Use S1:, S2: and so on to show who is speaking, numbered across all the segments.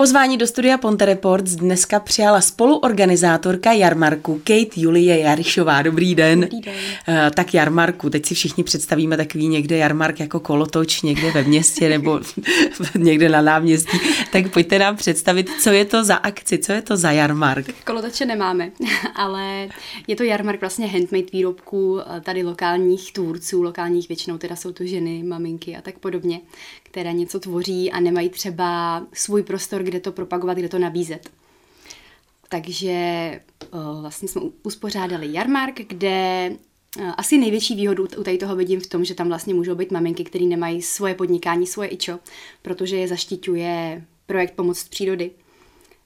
S1: Pozvání do studia Ponte Reports dneska přijala spoluorganizátorka jarmarku Kate Julie Jarišová. Dobrý den.
S2: Dobrý den.
S1: Uh, tak jarmarku, teď si všichni představíme takový někde jarmark jako kolotoč někde ve městě nebo někde na náměstí. Tak pojďte nám představit, co je to za akci, co je to za jarmark.
S2: Tak kolotoče nemáme, ale je to jarmark vlastně handmade výrobků eh, tady lokálních tvůrců, lokálních většinou teda jsou to ženy, maminky a tak podobně, které něco tvoří a nemají třeba svůj prostor, kde to propagovat, kde to nabízet. Takže vlastně jsme uspořádali jarmark, kde asi největší výhodu u tady toho vidím v tom, že tam vlastně můžou být maminky, které nemají svoje podnikání, svoje ičo, protože je zaštiťuje projekt Pomoc přírody.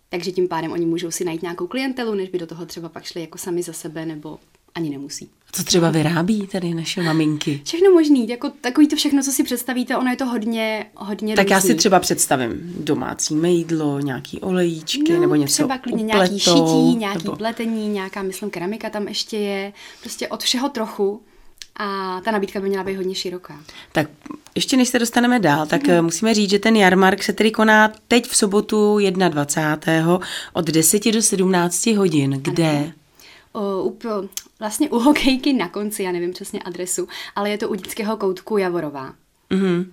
S2: Takže tím pádem oni můžou si najít nějakou klientelu, než by do toho třeba pak šli jako sami za sebe nebo ani nemusí.
S1: Co třeba vyrábí tady naše maminky?
S2: Všechno možný, jako takový to všechno, co si představíte, ono je to hodně, hodně
S1: Tak
S2: různý.
S1: já si třeba představím domácí mejdlo, nějaký olejíčky
S2: no,
S1: nebo něco
S2: třeba klidně
S1: upletou,
S2: nějaký šití, nějaký
S1: nebo...
S2: pletení, nějaká, myslím, keramika tam ještě je. Prostě od všeho trochu. A ta nabídka by měla být hodně široká.
S1: Tak ještě než se dostaneme dál, tak hmm. musíme říct, že ten jarmark se tedy koná teď v sobotu 21. od 10 do 17 hodin. Kde? Ano
S2: u, vlastně u hokejky na konci, já nevím přesně adresu, ale je to u dětského koutku Javorová.
S1: Mm-hmm.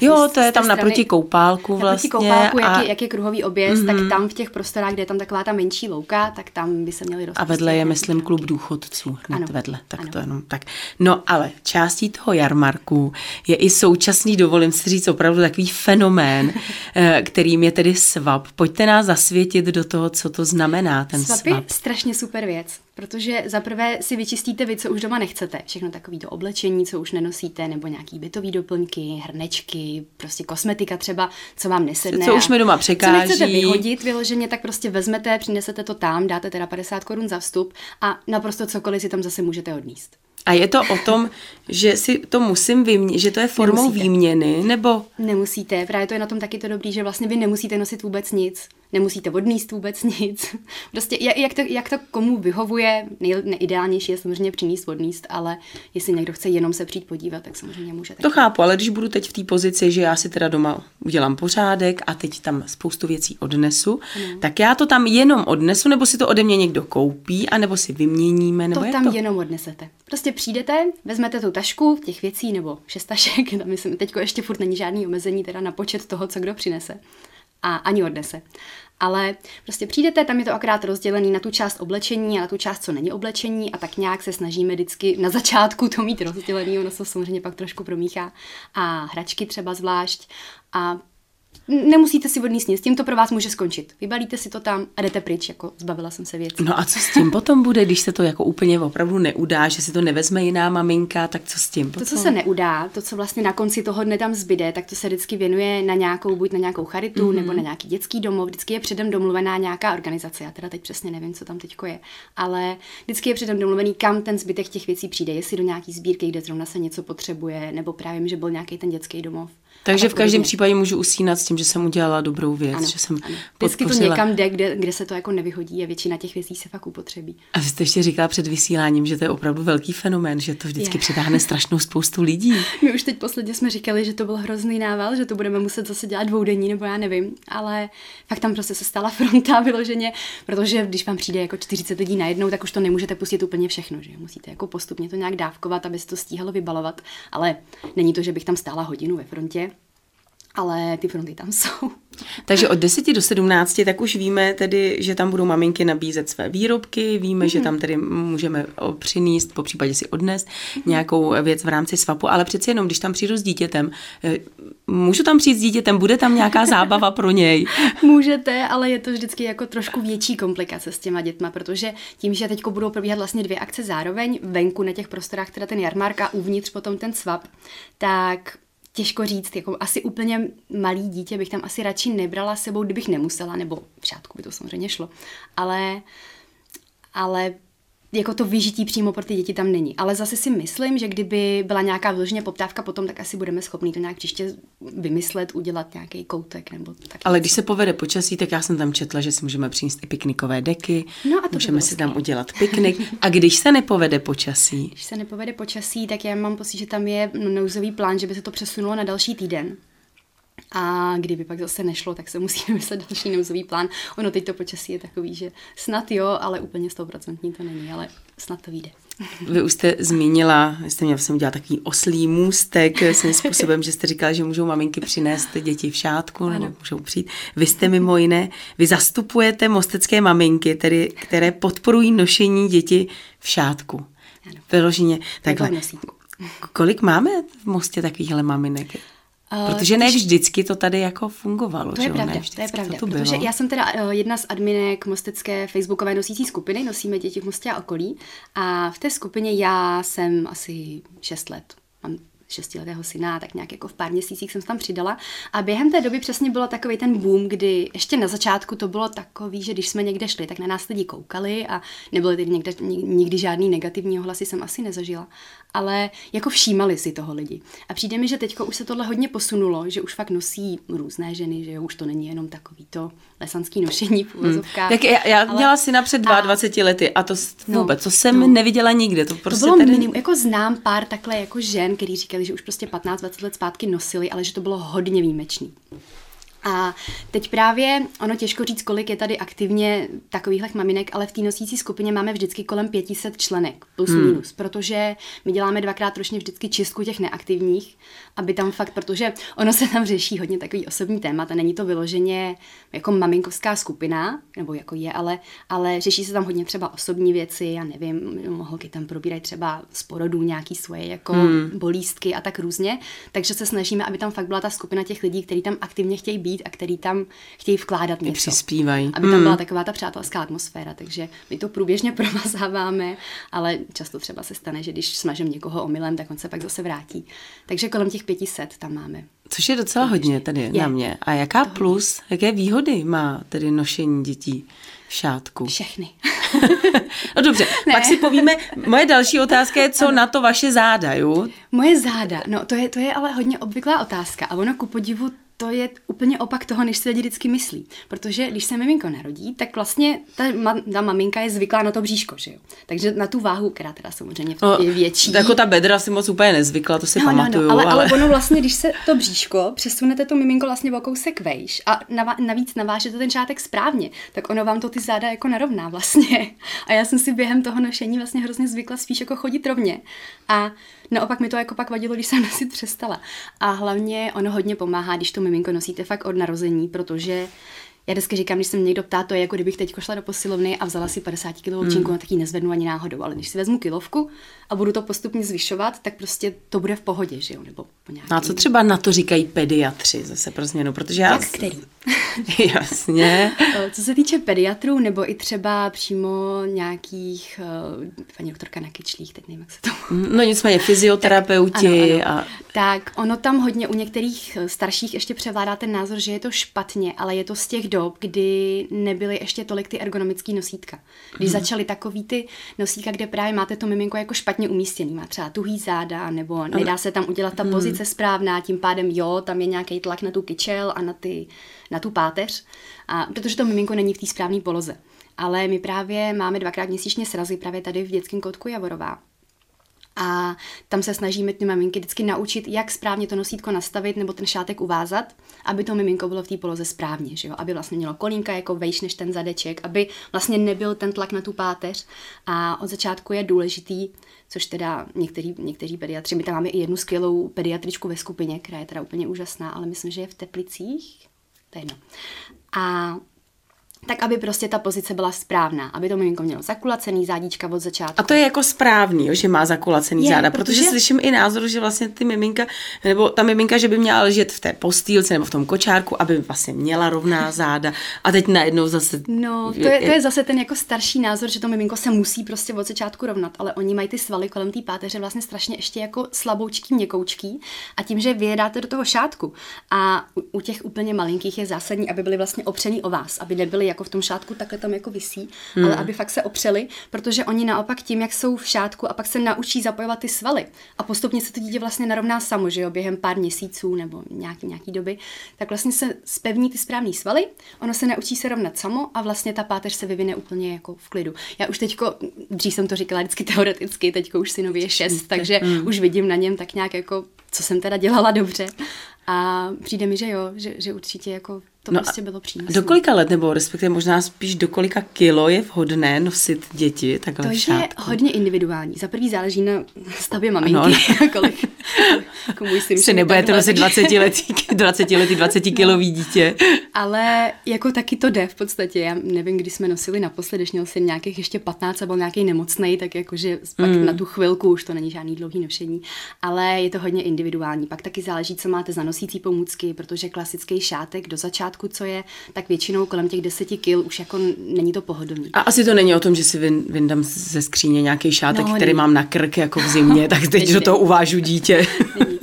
S1: Jo, to je tam naproti koupálku vlastně.
S2: Naproti koupálku, a... jak, je, jak je kruhový objezd, mm-hmm. tak mhm. tam v těch prostorách, kde je tam taková ta menší louka, tak tam by se měli
S1: rozpustit. A vedle je, myslím, klub důchodců, hned ano. vedle. Tak ano. to jenom tak. No ale částí toho jarmarku je i současný, dovolím si říct, opravdu takový fenomén, eh, kterým je tedy svap. Pojďte nás zasvětit do toho, co to znamená ten svap. Svap
S2: je strašně super věc protože za prvé si vyčistíte vy, co už doma nechcete. Všechno takový do oblečení, co už nenosíte, nebo nějaký bytový doplňky, hrnečky, prostě kosmetika třeba, co vám nesedne.
S1: Co už mi doma překáží.
S2: Co nechcete vyhodit vyloženě, tak prostě vezmete, přinesete to tam, dáte teda 50 korun za vstup a naprosto cokoliv si tam zase můžete odníst.
S1: A je to o tom, že si to musím vyměnit, že to je formou Nemusíte. výměny, nebo?
S2: Nemusíte, právě to je na tom taky to dobrý, že vlastně vy nemusíte nosit vůbec nic nemusíte odníst vůbec nic. Prostě jak to, jak to komu vyhovuje, nej, neideálnější je samozřejmě přinést odníst, ale jestli někdo chce jenom se přijít podívat, tak samozřejmě může.
S1: To chápu, ale když budu teď v té pozici, že já si teda doma udělám pořádek a teď tam spoustu věcí odnesu, no. tak já to tam jenom odnesu, nebo si to ode mě někdo koupí, anebo si vyměníme, nebo
S2: to tam to? jenom odnesete. Prostě přijdete, vezmete tu tašku těch věcí nebo šestašek, tam myslím, teďko ještě furt není žádný omezení teda na počet toho, co kdo přinese a ani odnese. Ale prostě přijdete, tam je to akorát rozdělený na tu část oblečení a na tu část, co není oblečení a tak nějak se snažíme vždycky na začátku to mít rozdělený, ono se samozřejmě pak trošku promíchá a hračky třeba zvlášť a nemusíte si odníst nic, tím to pro vás může skončit. Vybalíte si to tam a jdete pryč, jako zbavila jsem se věcí.
S1: No a co s tím potom bude, když se to jako úplně opravdu neudá, že si to nevezme jiná maminka, tak co s tím potom?
S2: To, co se neudá, to, co vlastně na konci toho dne tam zbyde, tak to se vždycky věnuje na nějakou, buď na nějakou charitu, mm-hmm. nebo na nějaký dětský domov, vždycky je předem domluvená nějaká organizace, já teda teď přesně nevím, co tam teďko je, ale vždycky je předem domluvený, kam ten zbytek těch věcí přijde, jestli do nějaký sbírky, kde zrovna se něco potřebuje, nebo právě, že byl nějaký ten dětský domov.
S1: Takže v každém případě můžu usínat s tím, že jsem udělala dobrou věc,
S2: ano,
S1: že jsem
S2: ano. Vždycky to někam jde, kde, kde se to jako nevyhodí a většina těch věcí se fakt upotřebí.
S1: A vy jste ještě říkala před vysíláním, že to je opravdu velký fenomén, že to vždycky je. přitáhne strašnou spoustu lidí.
S2: My už teď posledně jsme říkali, že to byl hrozný nával, že to budeme muset zase dělat dvoudenní, nebo já nevím, ale fakt tam prostě se stala fronta vyloženě, protože když vám přijde jako 40 lidí najednou, tak už to nemůžete pustit úplně všechno, že musíte jako postupně to nějak dávkovat, aby se to stíhalo vybalovat, ale není to, že bych tam stála hodinu ve frontě, ale ty fronty tam jsou.
S1: Takže od 10 do 17, tak už víme tedy, že tam budou maminky nabízet své výrobky, víme, mm-hmm. že mhm. tam tedy můžeme přinést, po případě si odnést mm-hmm. nějakou věc v rámci svapu, ale přeci jenom, když tam přijdu s dítětem, eh, můžu tam přijít s dítětem, bude tam nějaká zábava pro něj?
S2: Můžete, ale je to vždycky jako trošku větší komplikace s těma dětma, protože tím, že teď budou probíhat vlastně dvě akce zároveň, venku na těch prostorách, teda ten jarmark a uvnitř potom ten svap, tak těžko říct, jako asi úplně malý dítě bych tam asi radši nebrala sebou, kdybych nemusela, nebo v by to samozřejmě šlo, ale, ale jako to vyžití přímo pro ty děti tam není. Ale zase si myslím, že kdyby byla nějaká vyloženě poptávka potom, tak asi budeme schopni to nějak příště vymyslet, udělat nějaký koutek nebo tak.
S1: Ale když se povede počasí, tak já jsem tam četla, že si můžeme přinést i piknikové deky, no a to můžeme si tam udělat piknik. A když se nepovede počasí?
S2: Když se nepovede počasí, tak já mám pocit, že tam je nouzový plán, že by se to přesunulo na další týden A kdyby pak zase nešlo, tak se musí vymyslet další nouzový plán. Ono teď to počasí je takový, že snad jo, ale úplně stoprocentní to není, ale snad to vyjde.
S1: Vy už jste zmínila, jste měla jsem udělat takový oslý můstek svým způsobem, že jste říkala, že můžou maminky přinést děti v šátku, ano. nebo můžou přijít. Vy jste mimo jiné, vy zastupujete mostecké maminky, tedy, které podporují nošení děti v šátku. Ano. Vyloženě takhle. Kolik máme v Mostě takovýchhle maminek? Uh, protože ne vždycky to tady jako fungovalo.
S2: To je že? pravda, ne to je pravda, to protože bylo. já jsem teda uh, jedna z adminek mostecké facebookové nosící skupiny, nosíme děti v Mostě a okolí a v té skupině já jsem asi 6 let, mám šestiletého syna, tak nějak jako v pár měsících jsem se tam přidala. A během té doby přesně bylo takový ten boom, kdy ještě na začátku to bylo takový, že když jsme někde šli, tak na nás lidi koukali a nebyly tedy někde, nikdy žádný negativní ohlasy jsem asi nezažila. Ale jako všímali si toho lidi. A přijde mi, že teďko už se tohle hodně posunulo, že už fakt nosí různé ženy, že už to není jenom takový to lesanský nošení v uvozovkách.
S1: Hmm. já, já ale... měla si napřed 22 a... lety a to no, vůbec, to jsem no. neviděla nikde. To, prostě
S2: to bylo tady... minimum, jako znám pár takhle jako žen, který říkali, že už prostě 15-20 let zpátky nosili, ale že to bylo hodně výjimečný. A teď právě, ono těžko říct, kolik je tady aktivně takovýchhle maminek, ale v té nosící skupině máme vždycky kolem 500 členek, plus hmm. minus, protože my děláme dvakrát ročně vždycky čistku těch neaktivních, aby tam fakt, protože ono se tam řeší hodně takový osobní témat a není to vyloženě jako maminkovská skupina, nebo jako je, ale, ale řeší se tam hodně třeba osobní věci, já nevím, holky tam probírají třeba z porodů nějaký svoje jako hmm. bolístky a tak různě, takže se snažíme, aby tam fakt byla ta skupina těch lidí, kteří tam aktivně chtějí být a který tam chtějí vkládat něco.
S1: Přispívají.
S2: Aby tam hmm. byla taková ta přátelská atmosféra, takže my to průběžně promazáváme, ale často třeba se stane, že když smažem někoho omylem, tak on se pak zase vrátí. Takže kolem těch 500 tam máme.
S1: Což je docela hodně tady je. na mě. A jaká to plus, hodně. jaké výhody má tedy nošení dětí v šátku?
S2: Všechny.
S1: no dobře, ne. pak si povíme, moje další otázka je, co ano. na to vaše záda, jo?
S2: Moje záda, no to je, to je ale hodně obvyklá otázka a ono ku podivu to je úplně opak toho, než si lidi vždycky myslí. Protože když se miminko narodí, tak vlastně ta, ma, ta maminka je zvyklá na to bříško, že jo? Takže na tu váhu, která teda samozřejmě no, je větší.
S1: Jako ta bedra si moc úplně nezvykla, to si no, pamatuju. No,
S2: no, ale, ale... ale ono vlastně, když se to bříško, přesunete to miminko vlastně o kousek vejš a navíc navážete ten šátek správně, tak ono vám to ty záda jako narovná vlastně. A já jsem si během toho nošení vlastně hrozně zvykla spíš jako chodit rovně. A Naopak mi to jako pak vadilo, když jsem nosit přestala. A hlavně ono hodně pomáhá, když to miminko nosíte fakt od narození, protože já vždycky říkám, když se mě někdo ptá, to je jako kdybych teď šla do posilovny a vzala si 50 kg mm. činku, no tak ji nezvednu ani náhodou, ale když si vezmu kilovku a budu to postupně zvyšovat, tak prostě to bude v pohodě, že jo? Nebo
S1: po nějaký... A co třeba na to říkají pediatři zase pro změnu? Protože já...
S2: Jak který?
S1: Jasně.
S2: Co se týče pediatrů, nebo i třeba přímo nějakých, uh, paní doktorka na kyčlích, teď nevím, jak se to...
S1: No nicméně fyzioterapeuti
S2: tak, ano, ano. a... Tak, ono tam hodně u některých starších ještě převládá ten názor, že je to špatně, ale je to z těch dob, kdy nebyly ještě tolik ty ergonomické nosítka. Když hmm. začaly takový ty nosítka, kde právě máte to miminko jako špatně umístěný, má třeba tuhý záda, nebo nedá se tam udělat ta hmm. pozice správná, tím pádem jo, tam je nějaký tlak na tu kyčel a na, ty, na tu páteř, a, protože to miminko není v té správné poloze. Ale my právě máme dvakrát měsíčně srazy právě tady v dětském kotku Javorová. A tam se snažíme ty maminky vždycky naučit, jak správně to nosítko nastavit nebo ten šátek uvázat, aby to miminko bylo v té poloze správně, že jo? aby vlastně mělo kolínka jako vejš než ten zadeček, aby vlastně nebyl ten tlak na tu páteř. A od začátku je důležitý, což teda některý, někteří pediatři, my tam máme i jednu skvělou pediatričku ve skupině, která je teda úplně úžasná, ale myslím, že je v Teplicích, to je jedno. A tak aby prostě ta pozice byla správná, aby to miminko mělo zakulacený zádíčka od začátku.
S1: A to je jako správný, jo, že má zakulacený je, záda, protože... protože slyším i názor, že vlastně ty miminka, nebo ta miminka, že by měla ležet v té postýlce nebo v tom kočárku, aby vlastně měla rovná záda a teď najednou zase...
S2: No, to je, to je zase ten jako starší názor, že to miminko se musí prostě od začátku rovnat, ale oni mají ty svaly kolem té páteře vlastně strašně ještě jako slaboučký, měkoučký a tím, že vyjedáte do toho šátku a u, u těch úplně malinkých je zásadní, aby byly vlastně opřený o vás, aby nebyly jako v tom šátku takhle tam jako visí, hmm. ale aby fakt se opřeli, protože oni naopak tím, jak jsou v šátku a pak se naučí zapojovat ty svaly a postupně se to dítě vlastně narovná samo, že jo, během pár měsíců nebo nějaký, nějaký doby, tak vlastně se spevní ty správné svaly, ono se naučí se rovnat samo a vlastně ta páteř se vyvine úplně jako v klidu. Já už teďko, dřív jsem to říkala vždycky teoreticky, teďko už synovi je šest, takže hmm. už vidím na něm tak nějak jako, co jsem teda dělala dobře A přijde mi, že jo, že, že určitě jako to no prostě bylo přínosné.
S1: Do kolika let, nebo respektive možná spíš do kolika kilo je vhodné nosit děti takhle
S2: To
S1: v
S2: je
S1: šátku?
S2: hodně individuální. Za prvý záleží na stavě maminky, no. kolik, jako můj syn.
S1: Si nebudete nosit 20 letý, 20 letý, 20 kilový dítě.
S2: Ale jako taky to jde v podstatě. Já nevím, kdy jsme nosili naposledy, když měl syn nějakých ještě 15 a byl nějaký nemocný, tak jakože pak mm. na tu chvilku už to není žádný dlouhý nošení. Ale je to hodně individuální. Pak taky záleží, co máte za nosící pomůcky, protože klasický šátek do začátku, co je, tak většinou kolem těch 10 kil už jako není to pohodlný.
S1: A asi to není o tom, že si vyn, vyndám ze skříně nějaký šátek,
S2: No,
S1: který
S2: není.
S1: mám na krk jako v zimě, tak teď do toho uvážu dítě.
S2: Není.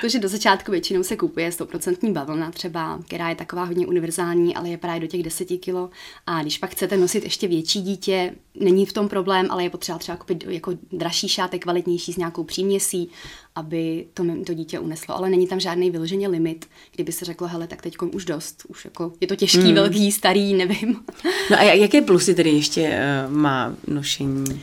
S2: Protože do začátku většinou se kupuje 100% bavlna třeba, která je taková hodně univerzální, ale je právě do těch 10 kilo. A když pak chcete nosit ještě větší dítě, není v tom problém, ale je potřeba třeba koupit jako dražší šátek, kvalitnější s nějakou příměsí, aby to, to dítě uneslo. Ale není tam žádný vyloženě limit, kdyby se řeklo, hele, tak teď už dost, už jako je to těžký, hmm. velký, starý, nevím.
S1: No a jak- jaké plusy tedy ještě uh, má nošení?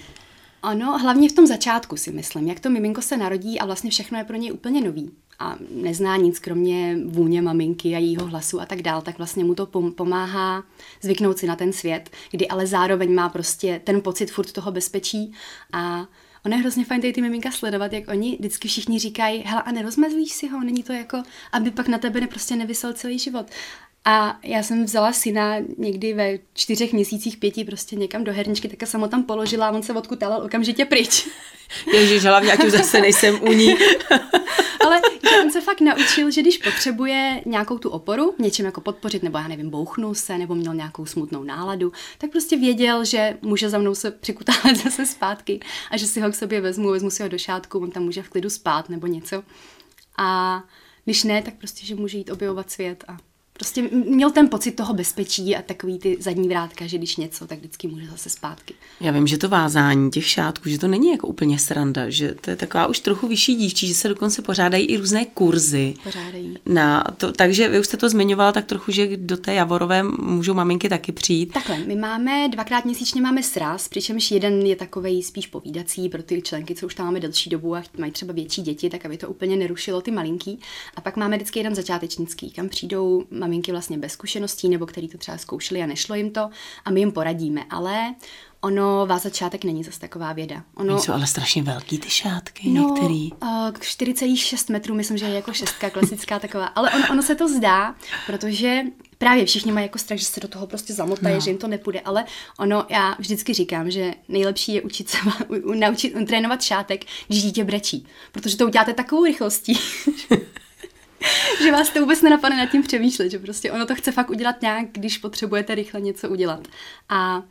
S2: Ano, hlavně v tom začátku si myslím, jak to miminko se narodí a vlastně všechno je pro něj úplně nový a nezná nic kromě vůně maminky a jejího hlasu a tak dál, tak vlastně mu to pom- pomáhá zvyknout si na ten svět, kdy ale zároveň má prostě ten pocit furt toho bezpečí a Ono je hrozně fajn tady ty miminka sledovat, jak oni vždycky všichni říkají, hele a nerozmazlíš si ho, není to jako, aby pak na tebe ne, prostě nevysel celý život. A já jsem vzala syna někdy ve čtyřech měsících, pěti prostě někam do herničky, tak jsem ho tam položila a on se odkutal okamžitě pryč.
S1: Ježiš, hlavně, ať už zase nejsem u ní.
S2: Ale on se fakt naučil, že když potřebuje nějakou tu oporu, něčem jako podpořit, nebo já nevím, bouchnul se, nebo měl nějakou smutnou náladu, tak prostě věděl, že může za mnou se přikutávat zase zpátky a že si ho k sobě vezmu, vezmu si ho do šátku, on tam může v klidu spát nebo něco. A když ne, tak prostě, že může jít objevovat svět a prostě měl ten pocit toho bezpečí a takový ty zadní vrátka, že když něco, tak vždycky může zase zpátky.
S1: Já vím, že to vázání těch šátků, že to není jako úplně sranda, že to je taková už trochu vyšší dívčí, že se dokonce pořádají i různé kurzy.
S2: Pořádají.
S1: Na to, takže vy už jste to zmiňovala tak trochu, že do té Javorové můžou maminky taky přijít.
S2: Takhle, my máme dvakrát měsíčně máme sraz, přičemž jeden je takový spíš povídací pro ty členky, co už tam máme delší dobu a mají třeba větší děti, tak aby to úplně nerušilo ty malinký. A pak máme vždycky jeden začátečnický, kam přijdou maminky vlastně bez zkušeností nebo který to třeba zkoušeli a nešlo jim to a my jim poradíme. Ale ono vázat šátek není zase taková věda. Ono,
S1: Oni jsou ale strašně velký ty šátky
S2: No,
S1: některý.
S2: uh, 4,6 metrů, myslím, že je jako šestka, klasická taková. Ale on, ono se to zdá, protože právě všichni mají jako strach, že se do toho prostě zamotají, no. že jim to nepůjde. Ale ono, já vždycky říkám, že nejlepší je učit se, naučit, trénovat šátek, když dítě brečí. Protože to uděláte takovou rychlostí, že vás to vůbec nenapadne nad tím přemýšlet, že prostě ono to chce fakt udělat nějak, když potřebujete rychle něco udělat. A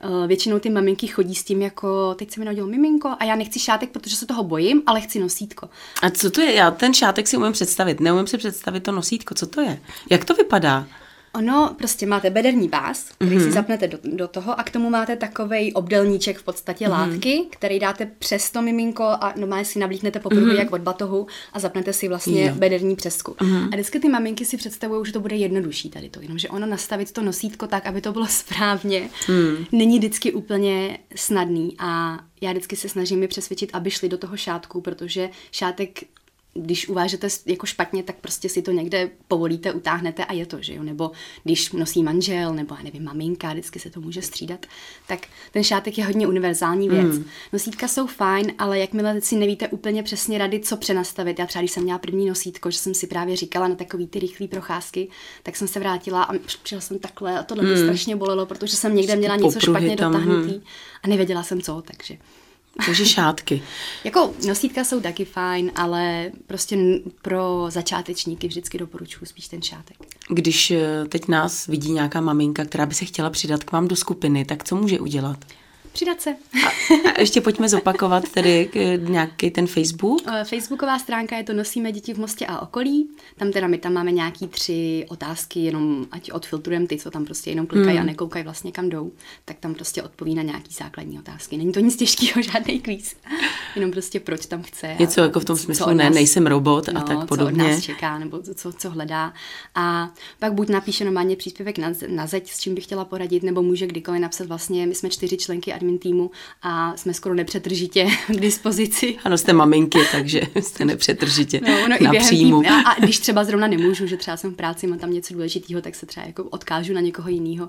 S2: eh, většinou ty maminky chodí s tím jako, teď se mi narodilo miminko a já nechci šátek, protože se toho bojím, ale chci nosítko.
S1: A co to je? Já ten šátek si umím představit. Neumím si představit to nosítko. Co to je? Jak to vypadá?
S2: Ono, prostě máte bederní pás, který mm-hmm. si zapnete do, do toho a k tomu máte takovej obdelníček v podstatě mm-hmm. látky, který dáte přes to miminko a normálně si navlíknete po mm-hmm. jak od batohu a zapnete si vlastně
S1: jo.
S2: bederní přesku. Mm-hmm. A vždycky ty maminky si představují, že to bude jednodušší tady to, jenomže ono nastavit to nosítko tak, aby to bylo správně, mm. není vždycky úplně snadný a já vždycky se snažím je přesvědčit, aby šli do toho šátku, protože šátek když uvážete jako špatně, tak prostě si to někde povolíte, utáhnete a je to, že jo? Nebo když nosí manžel, nebo já nevím, maminka, vždycky se to může střídat, tak ten šátek je hodně univerzální věc. Mm. Nosítka jsou fajn, ale jakmile si nevíte úplně přesně rady, co přenastavit, já třeba když jsem měla první nosítko, že jsem si právě říkala na takový ty rychlé procházky, tak jsem se vrátila a přišla jsem takhle a tohle mě strašně bolelo, protože jsem někde měla něco špatně
S1: tam,
S2: dotáhnutý a nevěděla jsem co, takže...
S1: Takže šátky.
S2: Jako nosítka jsou taky fajn, ale prostě pro začátečníky vždycky doporučuji spíš ten šátek.
S1: Když eh, teď nás vidí nějaká maminka, která by se chtěla přidat k vám do skupiny, tak co může udělat?
S2: Přidat se.
S1: A ještě pojďme zopakovat tedy eh, nějaký ten Facebook.
S2: Eh, Facebooková stránka je to Nosíme děti v Mostě a okolí. Tam teda my tam máme nějaký tři otázky, jenom ať odfiltrujeme ty, co tam prostě jenom klikají hmm. a nekoukají vlastně kam jdou, tak tam prostě odpoví na nějaký základní otázky. Není to nic těžkého, žádný kvíz. Jenom prostě proč tam chce.
S1: Něco
S2: a
S1: jako v tom smyslu,
S2: od
S1: ne,
S2: nás-
S1: nejsem robot a
S2: no,
S1: tak
S2: co od
S1: podobně.
S2: nás čeká, nebo co, co hledá. A pak buď napíše normálně příspěvek na, na zeď, s čím bych chtěla poradit, nebo může kdykoliv napsat vlastně, my jsme čtyři členky admin týmu a jsme skoro nepřetržitě k dispozici.
S1: Ano, jste maminky, takže jste nepřetržitě no, no,
S2: na
S1: i příjmu.
S2: Tý, a, a když třeba zrovna nemůžu, že třeba jsem v práci, mám tam něco důležitého, tak se třeba jako odkážu na někoho jiného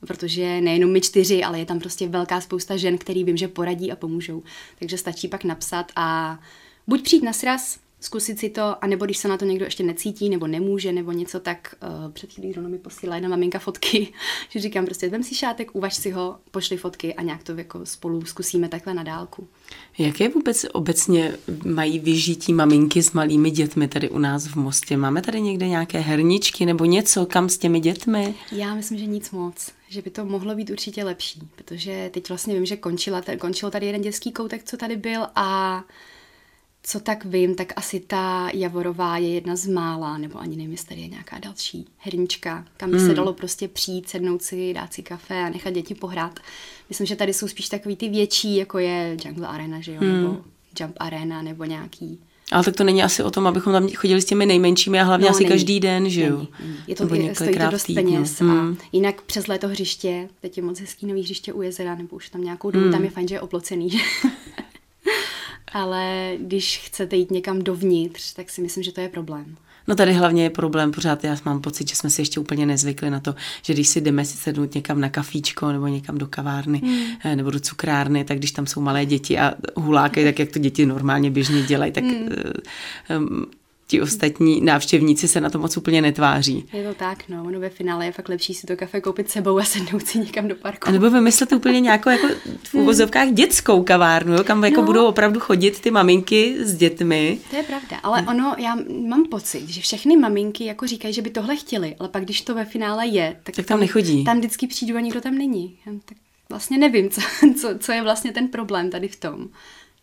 S2: protože nejenom my čtyři, ale je tam prostě velká spousta žen, který vím, že poradí a pomůžou. Takže stačí pak napsat a buď přijít na sraz, zkusit si to, anebo když se na to někdo ještě necítí nebo nemůže nebo něco, tak uh, před chvílí zrovna mi posílá jedna maminka fotky, že říkám prostě, vem si šátek, uvaž si ho, pošli fotky a nějak to jako spolu zkusíme takhle na dálku.
S1: Jaké vůbec obecně mají vyžití maminky s malými dětmi tady u nás v Mostě? Máme tady někde nějaké herničky nebo něco, kam s těmi dětmi?
S2: Já myslím, že nic moc že by to mohlo být určitě lepší, protože teď vlastně vím, že končila, končil tady jeden dětský koutek, co tady byl a co tak vím, tak asi ta Javorová je jedna z mála, nebo ani nevím, jestli tady je nějaká další hernička, kam by hmm. se dalo prostě přijít, sednout si, dát si kafe a nechat děti pohrát. Myslím, že tady jsou spíš takový ty větší, jako je Jungle Arena, že jo, hmm. nebo Jump Arena, nebo nějaký
S1: ale tak to není asi o tom, abychom tam chodili s těmi nejmenšími a hlavně no, asi není. každý den, že jo?
S2: Je to, je, stojí to dost peněz. Hmm. A jinak přes léto hřiště, teď je moc hezký nový hřiště u jezera, nebo už tam nějakou dobu, hmm. tam je fajn, že je oplocený. ale když chcete jít někam dovnitř, tak si myslím, že to je problém.
S1: No tady hlavně je problém pořád, já mám pocit, že jsme si ještě úplně nezvykli na to, že když si jdeme si sednout někam na kafíčko nebo někam do kavárny hmm. nebo do cukrárny, tak když tam jsou malé děti a hulákají, tak jak to děti normálně běžně dělají, tak um, ti ostatní návštěvníci se na to moc úplně netváří.
S2: Je to tak, no. Ono ve finále je fakt lepší si to kafe koupit sebou a sednout si někam do parku.
S1: A nebo vymyslet úplně nějakou jako v hmm. úvozovkách dětskou kavárnu, kam jako no. budou opravdu chodit ty maminky s dětmi.
S2: To je pravda, ale hmm. ono, já mám pocit, že všechny maminky jako říkají, že by tohle chtěli, ale pak když to ve finále je, tak,
S1: tak tam nechodí.
S2: Tam vždycky přijdu a nikdo tam není. Tak vlastně nevím, co, co, co je vlastně ten problém tady v tom,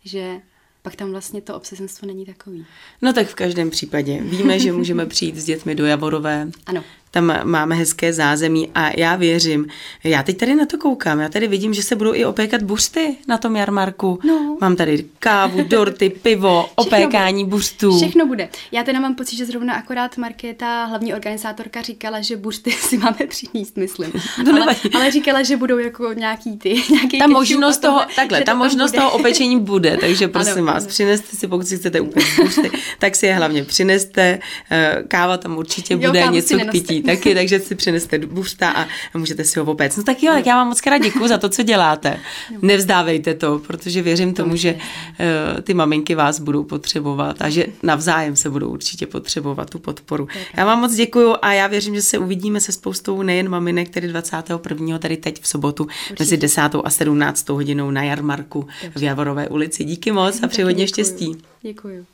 S2: že pak tam vlastně to obsesenstvo není takový.
S1: No tak v každém případě. Víme, že můžeme přijít s dětmi do Javorové.
S2: Ano
S1: tam máme hezké zázemí a já věřím. Já teď tady na to koukám, já tady vidím, že se budou i opékat buřty na tom jarmarku. No. Mám tady kávu, dorty, pivo, opékání buřtů.
S2: Všechno bude. Já teda mám pocit, že zrovna akorát Markéta, hlavní organizátorka, říkala, že buřty si máme přinést, myslím. No, ale, ale, říkala, že budou jako nějaký ty, nějaký
S1: Ta možnost toho, takhle, ta možnost bude. toho opečení bude, takže prosím ano, vás, ano. přineste si, pokud si chcete upéct buřty, tak si je hlavně přineste. Eh, káva tam určitě bude, jo, něco k pití taky, takže si přineste buřta a můžete si ho opéct. No tak jo, tak já vám moc krát děkuji za to, co děláte. Nevzdávejte to, protože věřím tomu, že uh, ty maminky vás budou potřebovat a že navzájem se budou určitě potřebovat tu podporu. Já vám moc děkuji a já věřím, že se uvidíme se spoustou nejen maminek, tedy 21. tady teď v sobotu určitě. mezi 10. a 17. hodinou na jarmarku v Javorové ulici. Díky moc a přeji hodně štěstí.
S2: Děkuji.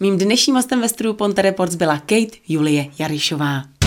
S1: Mým dnešním hostem ve studiu Ponte Reports byla Kate Julie Jarišová.